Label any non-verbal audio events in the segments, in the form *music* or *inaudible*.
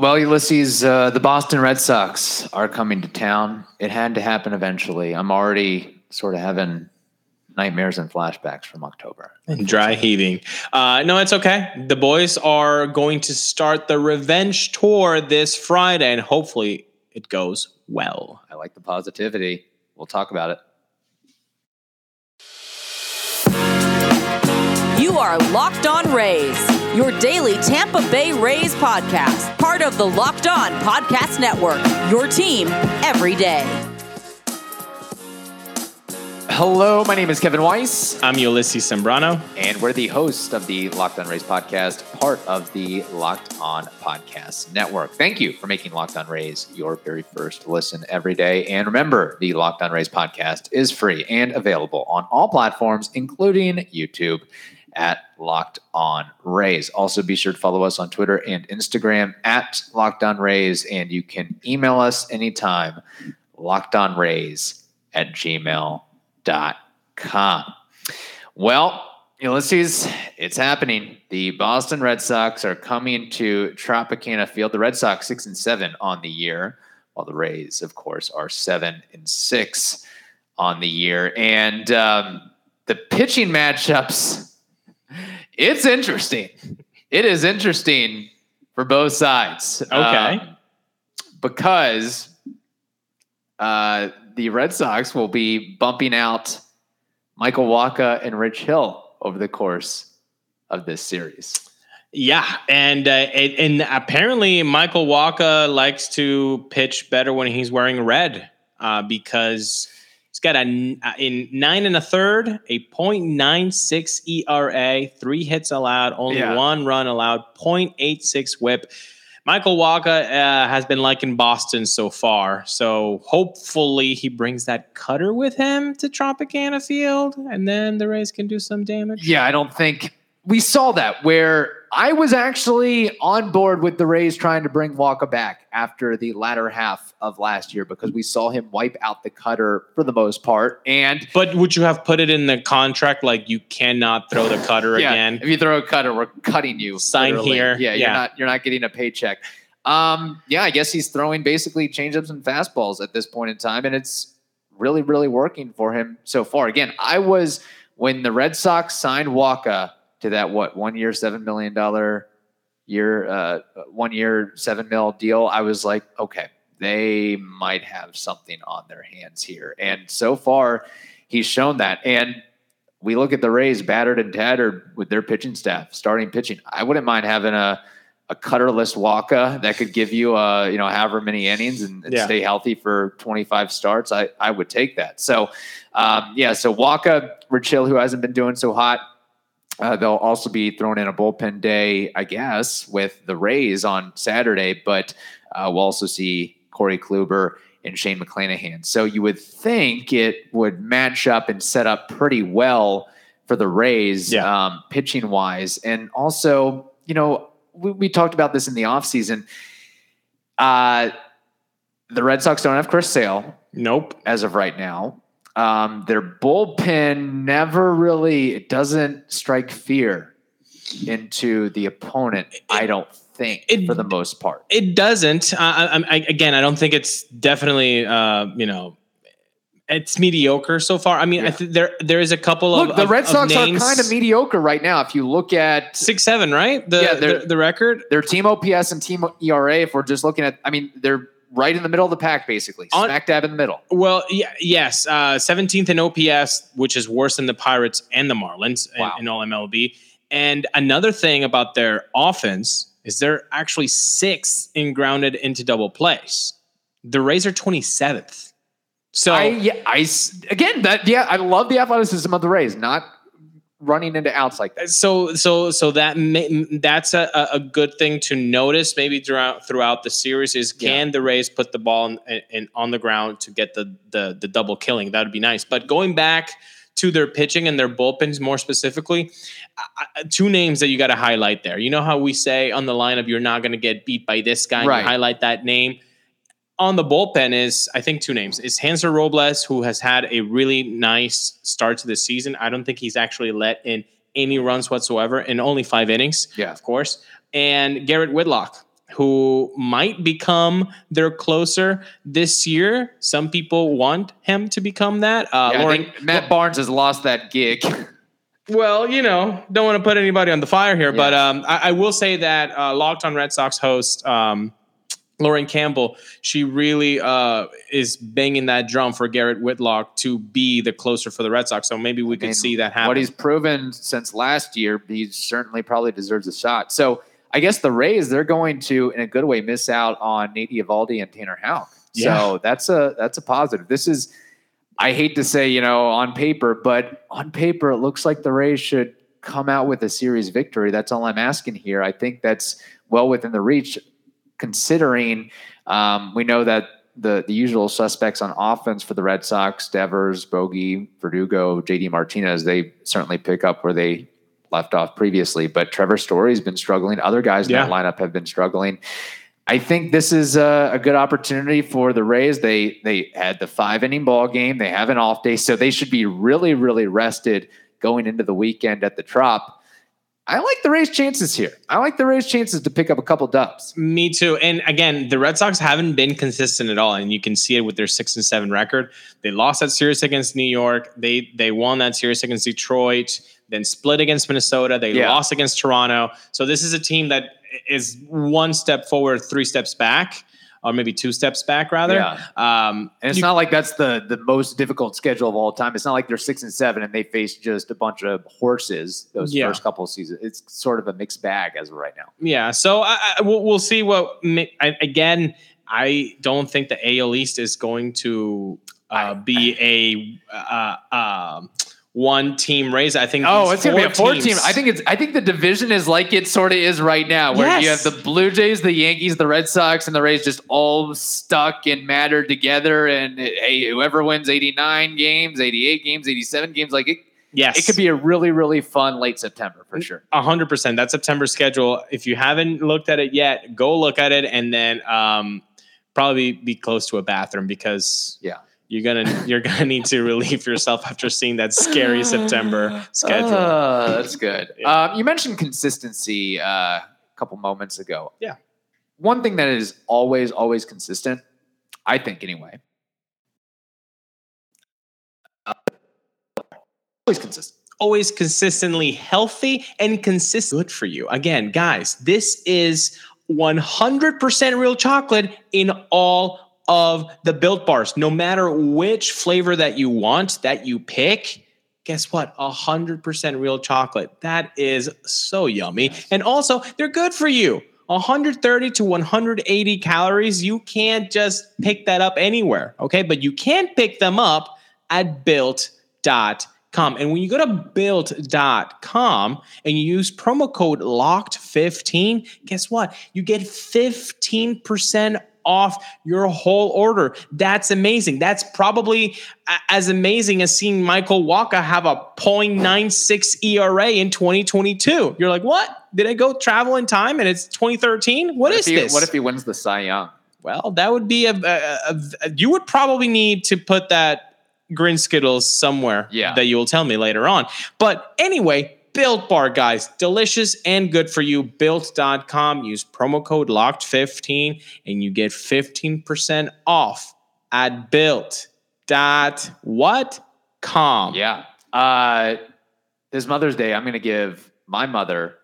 Well, Ulysses, uh, the Boston Red Sox are coming to town. It had to happen eventually. I'm already sort of having nightmares and flashbacks from October. And Dry heaving. Uh, no, it's okay. The boys are going to start the revenge tour this Friday, and hopefully it goes well. I like the positivity. We'll talk about it. You are Locked On Rays, your daily Tampa Bay Rays podcast, part of the Locked On Podcast Network, your team every day. Hello, my name is Kevin Weiss, I'm Ulysses Sembrano. and we're the host of the Locked On Rays podcast, part of the Locked On Podcast Network. Thank you for making Locked On Rays your very first listen every day. And remember, the Locked On Rays podcast is free and available on all platforms, including YouTube at Locked On Rays. Also, be sure to follow us on Twitter and Instagram at Locked On Rays, and you can email us anytime, Locked On Rays at gmail.com. Well, Ulysses, it's happening. The Boston Red Sox are coming to Tropicana Field. The Red Sox six and seven on the year, while the Rays, of course, are seven and six on the year. And um, the pitching matchups, it's interesting. It is interesting for both sides. Okay. Um, because uh, the Red Sox will be bumping out Michael Wacha and Rich Hill over the course of this series. Yeah, and uh, and, and apparently Michael Wacha likes to pitch better when he's wearing red uh, because he's got a uh, in nine and a third, a .96 ERA, three hits allowed, only Yeah. one run allowed, .86 WHIP. Michael Wacha uh, has been liking Boston so far, so hopefully he brings that cutter with him to Tropicana Field, and then the Rays can do some damage. Yeah, I don't think we saw that where I was actually on board with the Rays trying to bring Wacha back after the latter half of last year because we saw him wipe out the cutter for the most part. And But would you have put it in the contract like you cannot throw the cutter yeah, again? if you throw a cutter, we're cutting you. Sign literally. here. Yeah, you're not you're not getting a paycheck. Um, yeah, I guess he's throwing basically changeups and fastballs at this point in time, and it's really, really working for him so far. Again, I was when the Red Sox signed Wacha to that what one year, seven million dollar year, uh, one year, seven mil deal. I was like, okay, they might have something on their hands here, and so far, he's shown that. And we look at the Rays battered and tattered with their pitching staff, starting pitching. I wouldn't mind having a a cutterless Wacha that could give you uh you know however many innings and, and Yeah. stay healthy for 25 starts. I I would take that. So um, yeah, so Wacha, Rich Hill, who hasn't been doing so hot. Uh, they'll also be thrown in a bullpen day, I guess, with the Rays on Saturday. But uh, we'll also see Corey Kluber and Shane McClanahan. So you would think it would match up and set up pretty well for the Rays, Yeah. um, pitching wise. And also, you know, we, we talked about this in the offseason. Uh, the Red Sox don't have Chris Sale Nope. as of right now. Um, their bullpen never really it doesn't strike fear into the opponent. I don't think it- for the most part. It doesn't. I, I, I, again, I don't think it's definitely, uh, you know, it's mediocre so far. I mean, I th- there there is a couple Look, of the Red of Sox are names. kind of mediocre right now. If you look at six seven, right? The, Yeah, the the record. their team OPS and team ERA, if we're just looking at, I mean, they're right in the middle of the pack, basically, On- smack dab in the middle. Well, yeah, yes, uh, seventeenth in OPS, which is worse than the Pirates and the Marlins in- Wow. in, all MLB. And another thing about their offense is they're actually sixth in grounded into double plays. The Rays are twenty seventh. So I, yeah, I again that yeah, I love the athleticism of the Rays, not running into outs like that. so so so that may, that's a, a- good thing to notice maybe throughout throughout the series is can the Rays put the ball in, in, on the ground to get the, the the double killing? That would be nice. But going back to their pitching and their bullpens more specifically I- two names that you got to highlight there. You know how we say on the lineup you're not going to get beat by this guy Right. highlight that name on the bullpen is I think two names. Is Hansel Robles, who has had a really nice start to the season. I don't think he's actually let in any runs whatsoever in only five innings, Yeah. of course. And Garrett Whitlock. who might become their closer this year. Some people want him to become that. Uh, Yeah, Lauren, Matt Barnes has lost that gig. *laughs* well, you know, don't want to put anybody on the fire here, but um, I, I will say that uh, Locked On Red Sox host um, Lauren Campbell, she really uh, is banging that drum for Garrett Whitlock to be the closer for the Red Sox. So maybe we could mean, see that happen. what he's proven since last year, he certainly probably deserves a shot. So I guess the Rays, they're going to, in a good way, miss out on Nate Eovaldi and Tanner Houck. Yeah. So that's a that's a positive. This is, I hate to say, you know, on paper, but on paper, it looks like the Rays should come out with a series victory. That's all I'm asking here. I think that's well within the reach, considering um, we know that the the usual suspects on offense for the Red Sox, Devers, Bogey, Verdugo, JD Martinez, they certainly pick up where they left off previously. But Trevor Story's been struggling. Other guys in Yeah. that lineup have been struggling. I think this is a, a good opportunity for the Rays. They they had the five inning ball game. They have an off day, so they should be really really rested going into the weekend at the Trop. I like the Rays' chances here. I like the Rays' chances to pick up a couple dubs. Me too. And again, the Red Sox haven't been consistent at all, and you can see it with their six and seven record. They lost that series against New York. They they won that series against Detroit. Then split against Minnesota. They Yeah. lost against Toronto. So this is a team that is one step forward, three steps back, or maybe two steps back rather. Yeah. Um, And it's you- not like that's the the most difficult schedule of all time. It's not like they're six and seven and they face just a bunch of horses those Yeah. first couple of seasons. It's sort of a mixed bag as of right now. Yeah, so I, I, we'll, we'll see what. I, again, I don't think the AL East is going to uh, be a uh, um one team race. I think. Oh, it's gonna be a four teams- team. I think it's. I think the division is like it sort of is right now, where you have the Blue Jays, the Yankees, the Red Sox, and the Rays just all stuck and mattered together. And hey, whoever wins eighty nine games, eighty eight games, eighty seven games, like it, yes, it could be a really really fun late September for sure. A hundred percent. That September schedule. If you haven't looked at it yet, go look at it, and then um, probably be close to a bathroom because Yeah. You're gonna you're gonna need to relieve yourself after seeing that scary September *laughs* schedule. Uh, that's good. Yeah. Um, you mentioned consistency uh, a couple moments ago. Yeah. One thing that is always, always consistent, I think anyway. Uh, always consistent. always consistently healthy and consistent good for you. Again, guys, this is 100% real chocolate in all of the built bars. No matter which flavor that you want that you pick, guess what? 100% real chocolate. That is so yummy. And also, they're good for you. 130 to 180 calories. You can't just pick that up anywhere, okay? But you can pick them up at built.com. And when you go to built.com and you use promo code locked15, guess what? You get 15% off your whole order. That's amazing. That's probably as amazing as seeing Michael Wacha have a 0.96 ERA in 2022. You're like, what? Did I go travel in time and it's 2013? What is he, this? What if he wins the Cy Young? Well, that would be a, a, a- a- you would probably need to put that green skittles somewhere Yeah. that you will tell me later on. But anyway, Built Bar guys, delicious and good for you. Built.com. Use promo code locked15 and you get 15% off at built dot what com. Yeah. Uh, this Mother's Day, I'm going to give my mother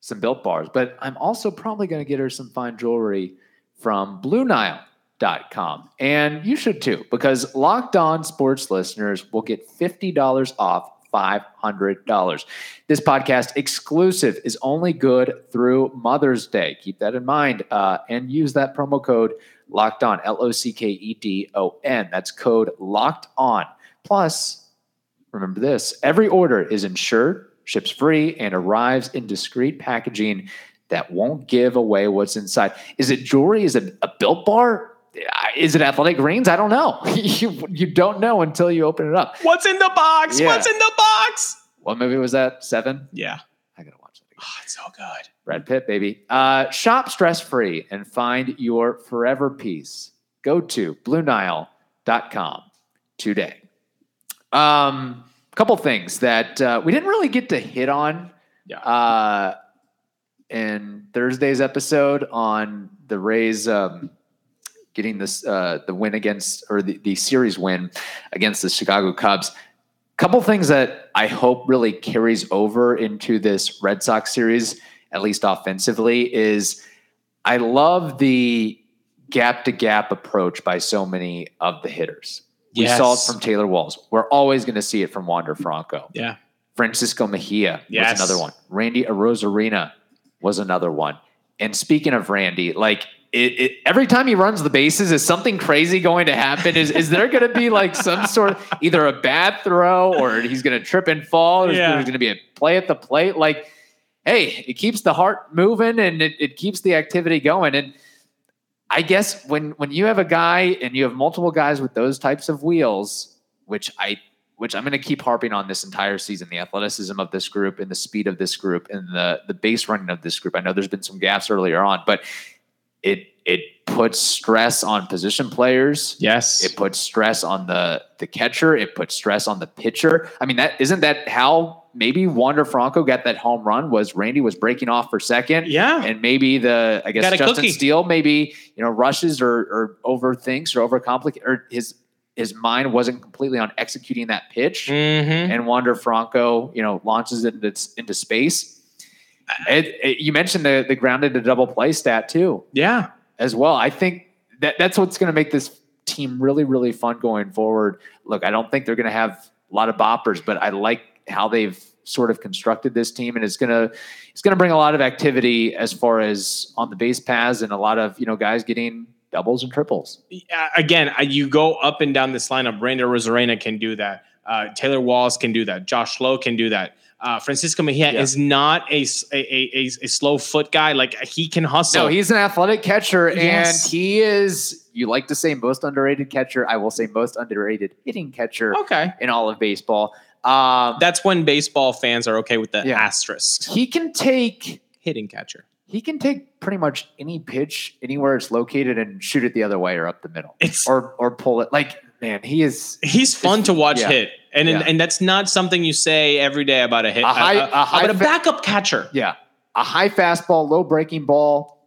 some built bars, but I'm also probably going to get her some fine jewelry from Blue Nile. Dot com. And you should too, because locked on sports listeners will get $50 off $500. This podcast exclusive is only good through Mother's Day. Keep that in mind uh, and use that promo code locked on, L O C K E D O N. That's code locked on. Plus, remember this every order is insured, ships free, and arrives in discreet packaging that won't give away what's inside. Is it jewelry? Is it a built bar? Is it athletic greens? I don't know. *laughs* you, you don't know until you open it up. What's in the box? Yeah. What's in the box? What movie was that? Seven? Yeah. I gotta watch again. Oh, it's so good. Brad Pitt, baby. Uh, shop stress free and find your forever peace. Go to BlueNile.com today. Um, couple things that uh, we didn't really get to hit on Yeah. uh, in Thursday's episode on the Rays um, getting this uh, the win against or the, the series win against the Chicago Cubs. Couple things that I hope really carries over into this Red Sox series, at least offensively, is I love the gap to gap approach by so many of the hitters. We Yes. saw it from Taylor Walls. We're always going to see it from Wander Franco. Yeah. Francisco Mejia Yes. was another one. Randy Arozarena was another one. And speaking of Randy, like it, it, every time he runs the bases, is something crazy going to happen? Is is there going to be like some sort of either a bad throw or he's going to trip and fall? Or Yeah. there's going to be a play at the plate? Like, hey, it keeps the heart moving and it, it keeps the activity going. And I guess when when you have a guy and you have multiple guys with those types of wheels, which I which I'm going to keep harping on this entire season, the athleticism of this group and the speed of this group and the the base running of this group. I know there's been some gaps earlier on, but it it puts stress on position players. Yes. It puts stress on the the catcher. It puts stress on the pitcher. I mean, that isn't that how maybe Wander Franco got that home run was Randy was breaking off for second. yeah. And maybe the I guess Justin cookie. Steele maybe you know rushes or or overthinks or overcomplicates or his his mind wasn't completely on executing that pitch hmm and Wander Franco you know launches it into, into space. It, it- you mentioned the the grounded to double play stat too Yeah. as well. I think that that's what's going to make this team really, really fun going forward. Look, I don't think they're going to have a lot of boppers, but I like how they've sort of constructed this team, and it's going to it's going to bring a lot of activity as far as on the base paths and a lot of you know guys getting doubles and triples. Again, you go up and down this lineup. Brandon Rosarena can do that. Uh, Taylor Walls can do that. Josh Lowe can do that. Uh, Francisco Mejia Yeah. is not a a a slow foot guy. Like he can hustle. No, he's an athletic catcher, Yes. and he is. You like to say most underrated catcher. I will say most underrated hitting catcher okay. in all of baseball. Um, That's when baseball fans are okay with the Yeah. asterisk. he can take Hitting catcher. he can take pretty much any pitch anywhere it's located and shoot it the other way or up the middle It's or or pull it like man he is he's fun to watch yeah. hit, and and- Yeah. and that's not something you say every day about a hit. A high- uh, a high about a backup catcher. yeah a high fastball low breaking ball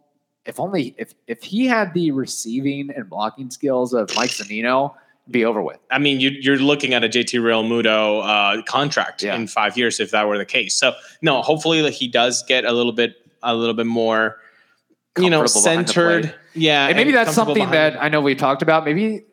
if only if if he had the receiving and blocking skills of Mike Zunino be over with I mean, you, you're looking at a JT Realmuto uh, contract Yeah. in five years if that were the case. So no, hopefully that he does get a little bit a little bit more, you know, Comfortable behind the plate. centered. Yeah, and maybe that's something that I know we talked about maybe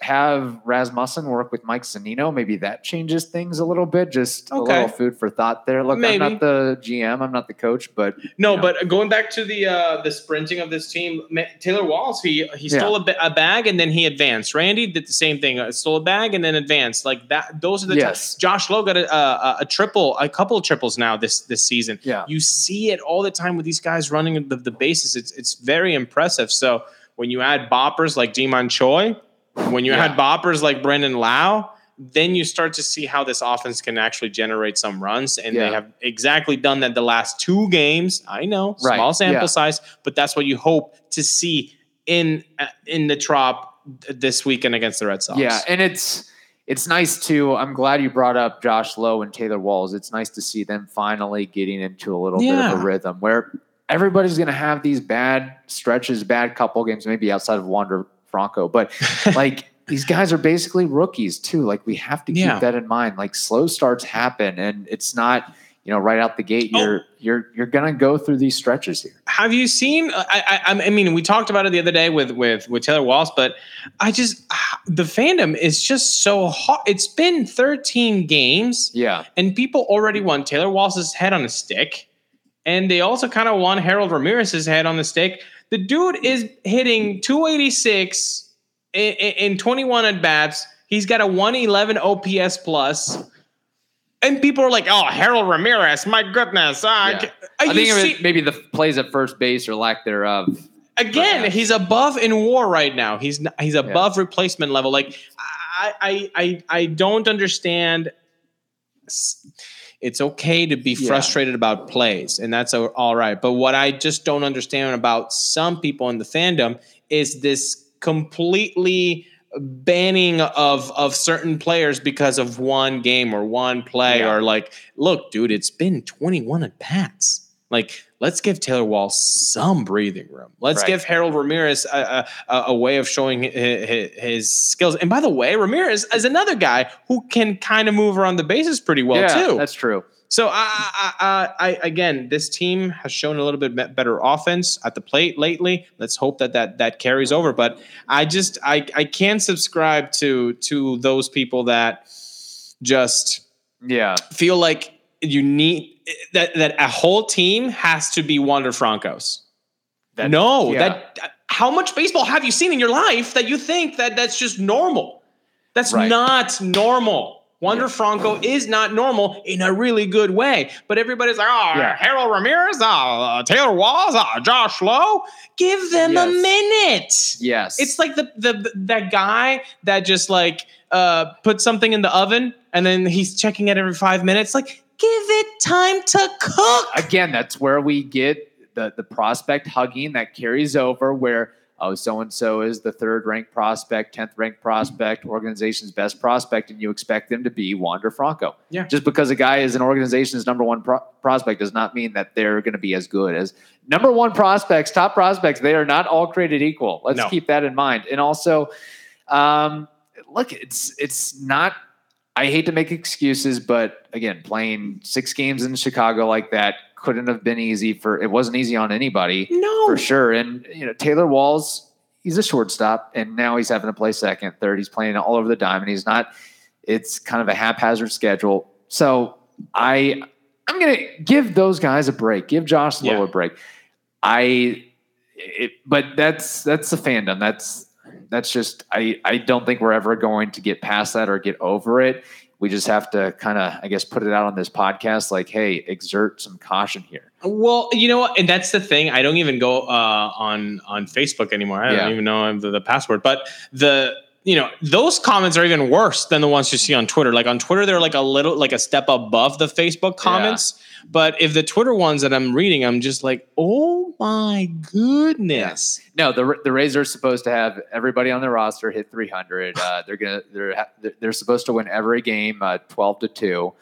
have Rasmussen work with Mike Zunino maybe that changes things a little bit just a little food for thought there look Maybe. I'm not the GM I'm not the coach but No, you know. but going back to the uh, the sprinting of this team, Taylor Walls, he he Yeah. stole a, ba- a bag and then he advanced. Randy did the same thing, uh, stole a bag and then advanced. Like that, those are the Yes. times. Josh Lowe got a, a, a triple, a couple of triples now this this season. yeah You see it all the time with these guys running the, the bases. It's it's very impressive. So when you add boppers like Ji-Man Choi, when you Yeah. add boppers like Brandon Lowe, then you start to see how this offense can actually generate some runs. And Yeah. they have exactly done that the last two games. I know, Right. small sample Yeah. size, but that's what you hope to see in uh, in the trop this weekend against the Red Sox. Yeah, and it's it's nice to. I'm glad you brought up Josh Lowe and Taylor Walls. It's nice to see them finally getting into a little bit of a rhythm where everybody's going to have these bad stretches, bad couple games, maybe outside of Wander Franco, but *laughs* like these guys are basically rookies too. Like we have to keep Yeah. that in mind. Like slow starts happen, and it's not you know right out the gate. Oh. You're you're you're going to go through these stretches here. have you seen uh, I, I i mean we talked about it the other day with with with taylor walls but i just *sighs* the fandom is just so hot it's been 13 games Yeah, and people already want taylor walls' head on a stick and they also kind of want harold ramirez's head on the stick the dude is hitting 286 in, in 21 at bats he's got a 111 ops plus and people are like, "Oh, Harold Ramirez, my goodness!" Ah, Yeah. I think it see- was maybe the plays at first base or lack thereof. again he's above in war right now he's n- he's above replacement level like I, I i i don't understand it's okay to be Yeah. frustrated about plays and that's all right but what i just don't understand about some people in the fandom is this completely banning of of certain players because of one game or one play Yeah. or like look dude it's been 21 at bats like let's give Taylor Wall some breathing room. Let's Right. give Harold Ramirez a, a, a- way of showing his, his skills. And by the way, Ramirez is another guy who can kind of move around the bases pretty well yeah, too. that's true. So I, I, I, I, again, this team has shown a little bit better offense at the plate lately. Let's hope that that that carries over. But I just I I can't subscribe to to those people that just Yeah, feel like you need that that a whole team has to be Wander Franco's. That- no, yeah. that how much baseball have you seen in your life that you think that that's just normal? That's Right. not normal. Wander Yeah. Franco is not normal in a really good way. But everybody's like, oh, Yeah. Harold Ramirez, oh, uh, Taylor Walls, oh, Josh Lowe. Give them a minute. yes. It's like the, the that guy that just like uh put something in the oven and then he's checking it every five minutes. Like, give it time to cook. again, that's where we get the the prospect hugging that carries over where oh so and so is the third ranked prospect, tenth ranked prospect, organization's best prospect, and you expect them to be Wander Franco. Yeah. Just because a guy is an organization's number one pro- prospect does not mean that they're going to be as good as number one prospects, top prospects. They are not all created equal. Let's No. keep that in mind. And also, um, look, it's it's not I hate to make excuses, but again, playing six games in Chicago like that couldn't have been easy for it wasn't easy on anybody no. for sure. And you know, Taylor Walls, he's a shortstop, and now he's having to play second, third. He's playing all over the diamond. He's not. It's kind of a haphazard schedule. So I, I'm gonna give those guys a break. Give Josh Lowe Yeah. a break. I, it, but that's that's the fandom. That's that's just I I don't think we're ever going to get past that or get over it. We just have to kind of, I guess, put it out on this podcast like, hey, exert some caution here. Well, you know what, and that's the thing. I don't even go uh, on on Facebook anymore. I Yeah. don't even know the, the password. But the you know those comments are even worse than the ones you see on Twitter. Like on Twitter, they're like a little like a step above the Facebook comments. But if the Twitter ones that I'm reading, I'm just like, oh my goodness. No, the the Rays are supposed to have everybody on their roster hit 300. Uh, they're gonna they're they're supposed to win every game uh, 12 to two.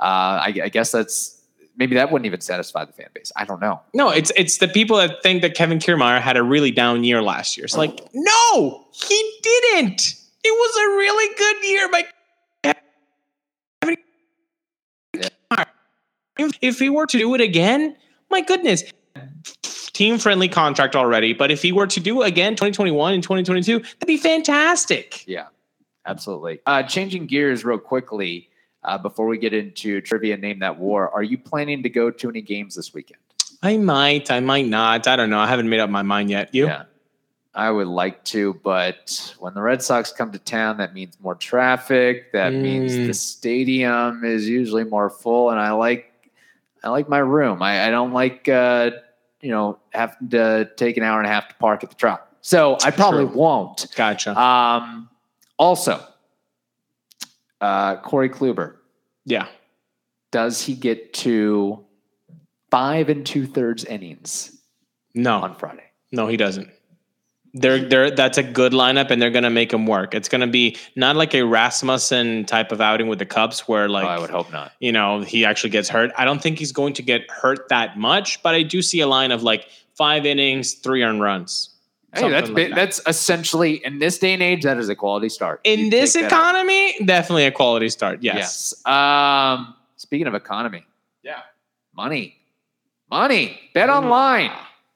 Uh, I, I guess that's maybe that wouldn't even satisfy the fan base. I don't know. No, it's it's the people that think that Kevin Kiermaier had a really down year last year. It's like, no, he didn't. It was a really good year by Kevin. If, if he were to do it again, my goodness, team friendly contract already. But if he were to do it again, 2021 and 2022, that'd be fantastic. Yeah, absolutely. Uh, changing gears real quickly uh, before we get into trivia. Name that war. Are you planning to go to any games this weekend? I might, I might not. I don't know. I haven't made up my mind yet. You? Yeah. I would like to, but when the Red Sox come to town, that means more traffic. That means Mm. the stadium is usually more full, and I like I like my room. I, I don't like uh, you know having to take an hour and a half to park at the Trop. So I probably True. won't. Gotcha. Um, also, uh, Corey Kluber yeah. does he get to five and two thirds innings No. on Friday? No, he doesn't. They're they're that's a good lineup, and they're gonna make him work. It's gonna be not like a Rasmussen type of outing with the Cubs, where like oh, I would hope not. you know he actually gets hurt. I don't think he's going to get hurt that much, but I do see a line of like five innings, three earned runs. Hey, that's like that. that's essentially in this day and age that is a quality start. in You this take that out. economy, definitely a quality start. Yes. Yes. Um, speaking of economy, Yeah. money, money.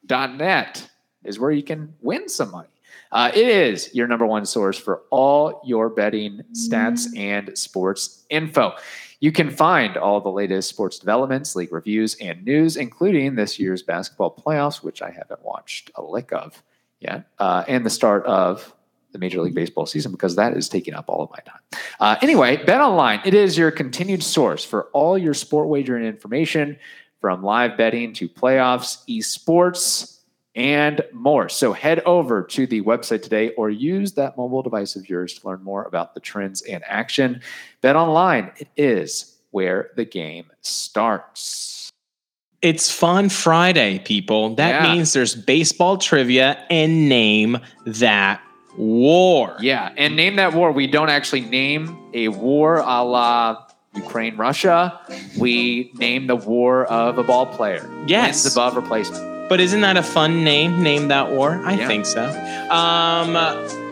BetOnline.net is where you can win some money. Uh, it is your number one source for all your betting stats and sports info. You can find all the latest sports developments, league reviews, and news, including this year's basketball playoffs, which I haven't watched a lick of yet, uh, and the start of the Major League Baseball season because that is taking up all of my time. Uh, anyway, Bet Online, it is your continued source for all your sport wagering information from live betting to playoffs, esports, and more. So head over to the website today or use that mobile device of yours to learn more about the trends and action. Bet Online, it is where the game starts. It's Fun Friday, people. That Yeah. means there's baseball trivia and name that war. Yeah, and name that war. We don't actually name a war a la Ukraine, Russia, we name the war of a ball player. Yes. Wins above replacement. But isn't that a fun name? Name that war? I Yeah. think so. Um,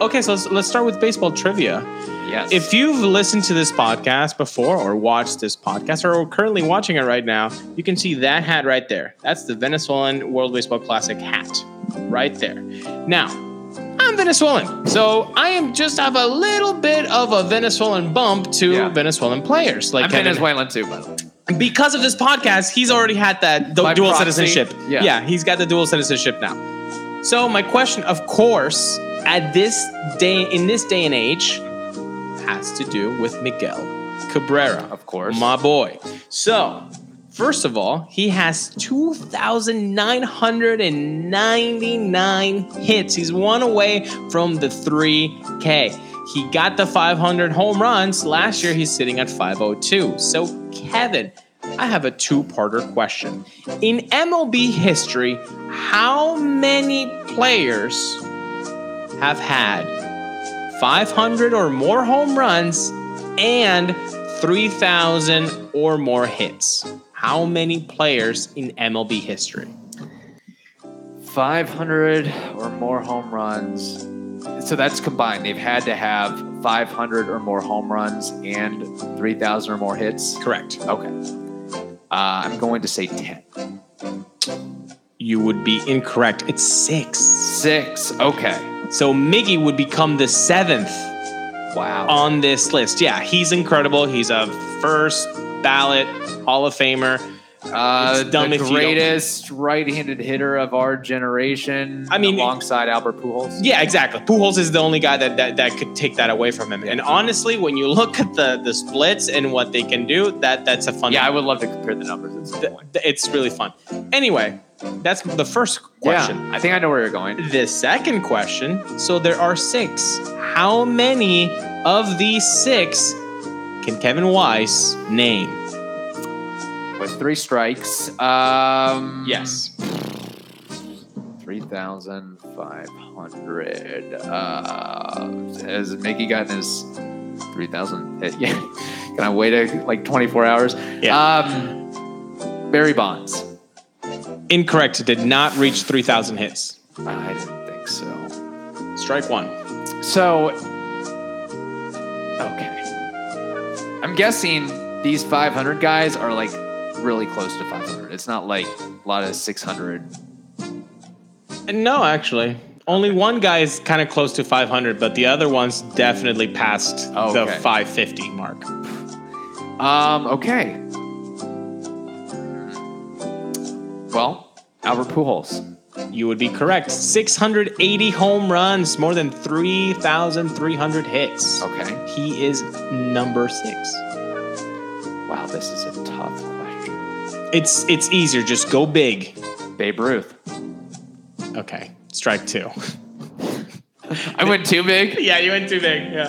okay, so let's, let's start with baseball trivia. Yes. If you've listened to this podcast before or watched this podcast or are currently watching it right now, you can see that hat right there. That's the Venezuelan World Baseball Classic hat right there. Now, I'm Venezuelan, so I am just have a little bit of a Venezuelan bump to Yeah. Venezuelan players. Like I'm Kevin- Venezuelan too, by the way. because of this podcast, he's already had that du- dual proxy, citizenship. yeah. he's got the dual citizenship now. So my question, of course, at this day in this day and age, has to do with Miguel Cabrera, Of course. my boy. So. First of all, he has 2,999 hits. He's one away from the 3K. He got the 500 home runs. Last year, he's sitting at 502. So, Kevin, I have a two parter question. In MLB history, how many players have had 500 or more home runs and 3,000 or more hits? How many players in MLB history? 500 or more home runs. So that's combined. They've had to have 500 or more home runs and 3,000 or more hits. Correct. Okay. Uh, I'm going to say 10. You would be incorrect. It's six. Six. Okay. So Miggy would become the seventh Wow. on this list. Yeah, he's incredible. He's a first ballot Hall of Famer. Uh, the greatest right-handed hitter of our generation. I mean, alongside Albert Pujols. Yeah, exactly. Pujols is the only guy that, that, that could take that away from him. And honestly, when you look at the the splits and what they can do, that that's a fun. Yeah, I would love to compare the numbers at some point. it's really fun. Anyway, that's the first question. Yeah, I think I know where you're going. The second question. So there are six. How many of these six can Kevin Weiss name? With three strikes. Um, Yes. 3,500. Uh, has Miggy gotten his 3,000? Yeah. *laughs* Can I wait a, like 24 hours? Yeah. Um, Barry Bonds. Incorrect. Did not reach 3,000 hits. I didn't think so. Strike one. So, okay. I'm guessing these 500 guys are like really close to 500. It's not like a lot of 600. No, actually. Only one guy is kind of close to 500, but the other one's definitely past Oh, the 550 mark. Um, okay. Well, Albert Pujols. You would be correct. 680 home runs, more than 3,300 hits. Okay. He is number six. Wow, this is a tough question. It's it's easier. Just go big. Babe Ruth. Okay. Strike two. I went too big. *laughs* yeah, you went too big. Yeah.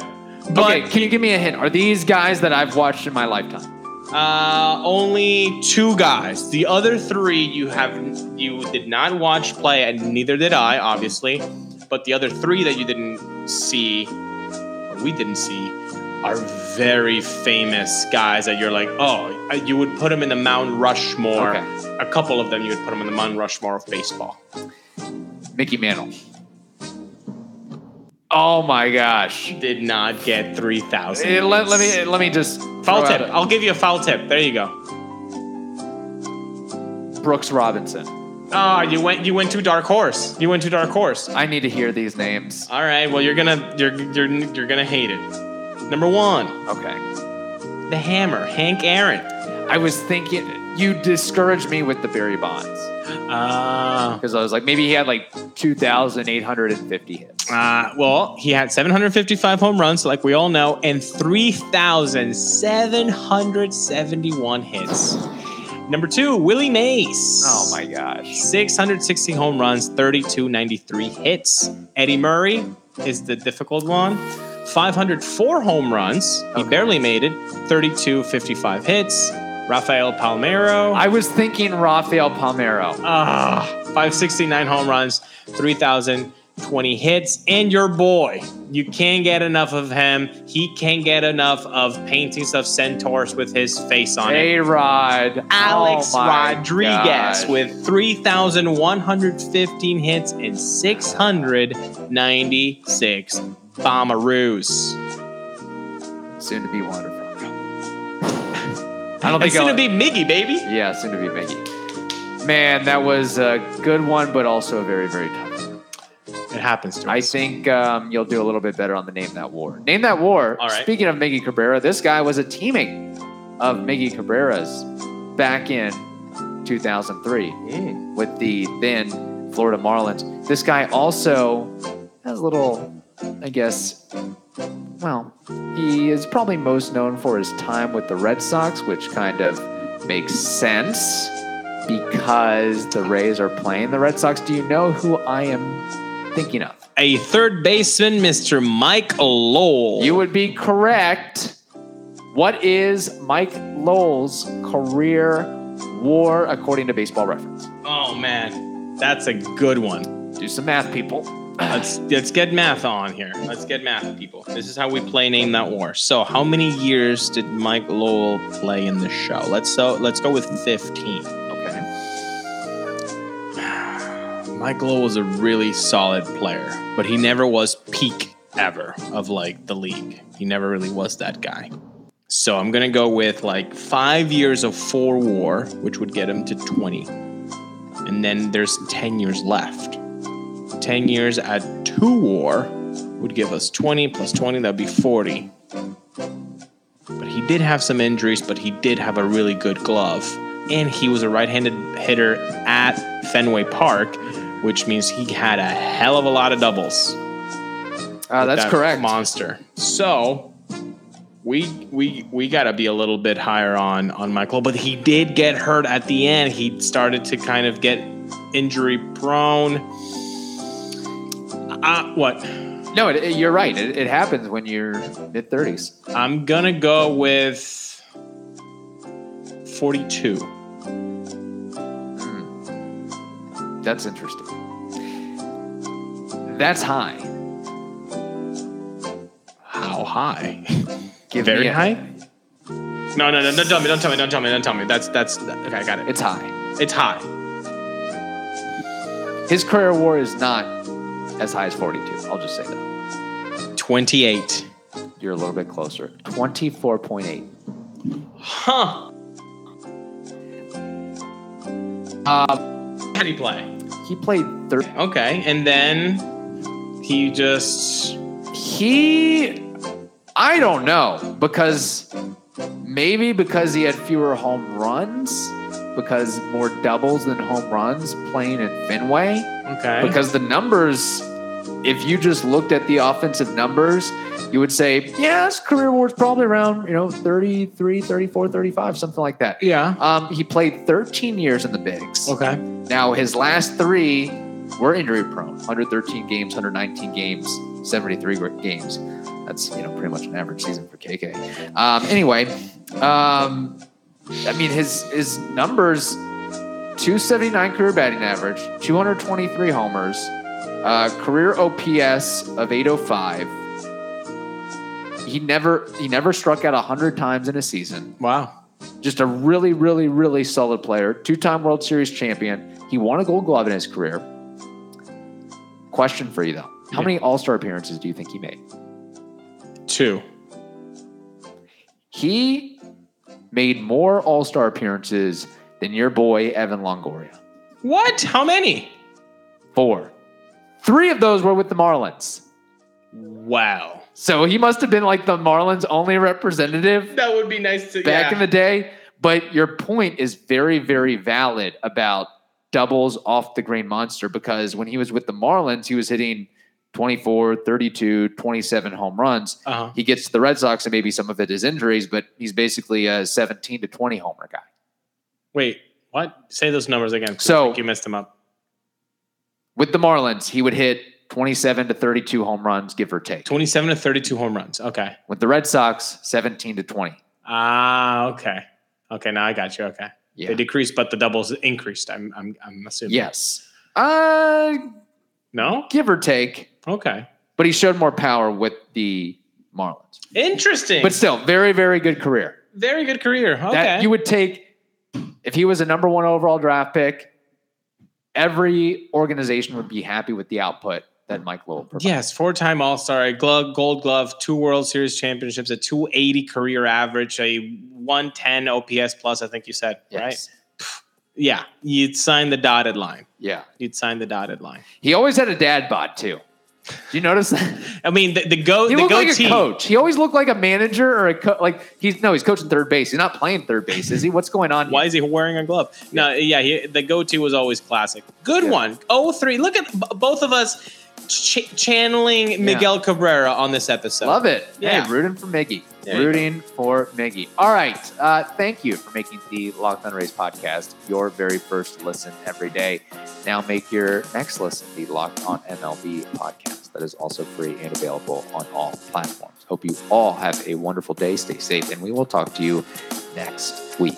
okay, can you give me a hint? Are these guys that I've watched in my lifetime? Uh, only two guys. The other three you have you did not watch play, and neither did I, obviously. But the other three that you didn't see, or we didn't see, are very famous guys that you're like, oh, you would put them in the Mount Rushmore. Okay. A couple of them you would put them in the Mount Rushmore of baseball. Mickey Mantle. Oh my gosh. Did not get three thousand. Let, let me let me just foul tip. I'll give you a foul tip. There you go. Brooks Robinson. Oh, you went you went to dark horse. You went to dark horse. I need to hear these names. All right. Well, you're gonna you're you're you're gonna hate it. Number one, Okay. the Hammer, Hank Aaron. I was thinking you discouraged me with the Barry Bonds Uh, because I was like maybe he had like 2,850 hits. uh, well, he had 755 home runs, like we all know, and 3,771 hits. Number two, Willie Mays. Oh my gosh. 660 home runs, 3293 hits. Eddie Murray is the difficult one. 504 home runs. He Okay. barely made it. 3255 hits. Rafael Palmeiro. I was thinking Rafael Palmeiro. Ah, 569 home runs, 3,000 20 hits, and your boy. You can't get enough of him. He can't get enough of paintings of centaurs with his face on it. A Rod. Alex Oh Rodriguez gosh. with 3,115 hits and 696 bomberoos. soon to be wonderful. I don't It's think gonna I'll- be Miggy, baby. Yeah, soon to be Miggy. Man, that was a good one, but also a very, very tough. one. It happens to us. I think um, you'll do a little bit better on the Name That War. Name That War. All right. Speaking of Miggy Cabrera, this guy was a teammate of Miggy Cabrera's back in 2003 Mm. with the then Florida Marlins. This guy also has a little, I guess, well, he is probably most known for his time with the Red Sox, which kind of makes sense because the Rays are playing the Red Sox. Do you know who I am thinking of? A third baseman, Mr. Mike Lowell. You would be correct. What is Mike Lowell's career war according to baseball reference? oh man, that's a good one. Do some math, people. Let's let's get math on here. Let's get math, people. This is how we play Name That War. So, how many years did Mike Lowell play in the show? Let's so let's go with fifteen. Okay. *sighs* Mike Lowell was a really solid player, but he never was peak ever of like the league. He never really was that guy. So I'm gonna go with like five years of four war, which would get him to 20. And then there's 10 years left. 10 years at two war would give us 20 plus 20, that'd be 40. But he did have some injuries, but he did have a really good glove. And he was a right handed hitter at Fenway Park, which means he had a hell of a lot of doubles. Uh, that's that correct. Monster. So we we we gotta be a little bit higher on on Michael, but he did get hurt at the end. He started to kind of get injury prone. Uh, what? No, it, it- you're right. It, it happens when you're mid 30s. I'm gonna go with 42. That's interesting. That's high. How high? *laughs* Give Very a- high? No, no, no, don't tell me, don't tell me, don't tell me, don't tell me. That's that's okay, I got it. It's high. It's high. His career war is not as high as 42. I'll just say that. 28. You're a little bit closer. 24.8. Huh. Um, How do you play? he played 30. Okay, and then he just He, I don't know, because maybe because he had fewer home runs, because more doubles than home runs playing in Fenway. okay. Because the numbers, if you just looked at the offensive numbers, you would say, yeah, his career war's probably around, you know, 33, 34, 35, something like that. yeah. Um, he played 13 years in the bigs. Okay. Now, his last three were injury prone 113 games, 119 games, 73 games. That's, you know, pretty much an average season for KK. Um, anyway, um, I mean, his, his numbers 279 career batting average, 223 homers, uh, career OPS of 805. He never he never struck out 100 times in a season Wow. just a really, really, really solid player. Two-time World Series champion. He won a Gold Glove in his career. Question for you though: How Yeah. many All-Star appearances do you think he made? Two. He made more All-Star appearances than your boy Evan Longoria. What? How many? Four. Three of those were with the Marlins. Wow. So he must have been like the Marlins' only representative That would be nice to back in the day. But your point is very, very valid about doubles off the green monster because when he was with the Marlins, he was hitting 24, 32, 27 home runs. uh-huh. He gets to the Red Sox, and maybe some of it is injuries, but he's basically a 17 to 20 homer guy. Wait, what? Say those numbers again. So- you messed them up. With the Marlins, he would hit 27 to 32 home runs, give or take. 27 to 32 home runs. Okay. With the Red Sox, 17 to 20. Ah, okay. Okay, now I got you. Okay. Yeah. They decreased, but the doubles increased. I'm I'm I'm assuming. Yes. Uh, No? give or take. Okay. But he showed more power with the Marlins. Interesting. But still, very, very good career. Very good career. Okay. That you would take if he was a number one overall draft pick. Every organization would be happy with the output that Mike Lowell provides. Yes, four-time All-Star, glove, Gold Glove, two World Series championships, a 280 career average, a 110 OPS plus. I think you said right. Yeah, you'd sign the dotted line. Yeah. You'd sign the dotted line. He always had a dad bod too. Do you notice that? *laughs* I mean, the, the go He the looked like a coach. He always looked like a manager or a co- like he's no, he's coaching third base. He's not playing third base, is he? What's going on? Why here? is he wearing a glove? No, yeah, he, the goatee was always classic. Good Yeah. one. Oh three. Look at b- both of us ch- channeling Miguel Cabrera on this episode. Love it. Yeah. Hey, rooting for Miggy. There rooting for Miggy. All right. Uh, thank you for making the Locked On Rays podcast your very first listen every day. Now make your next listen the Locked On MLB podcast. That is also free and available on all platforms. Hope you all have a wonderful day. Stay safe, and we will talk to you next week.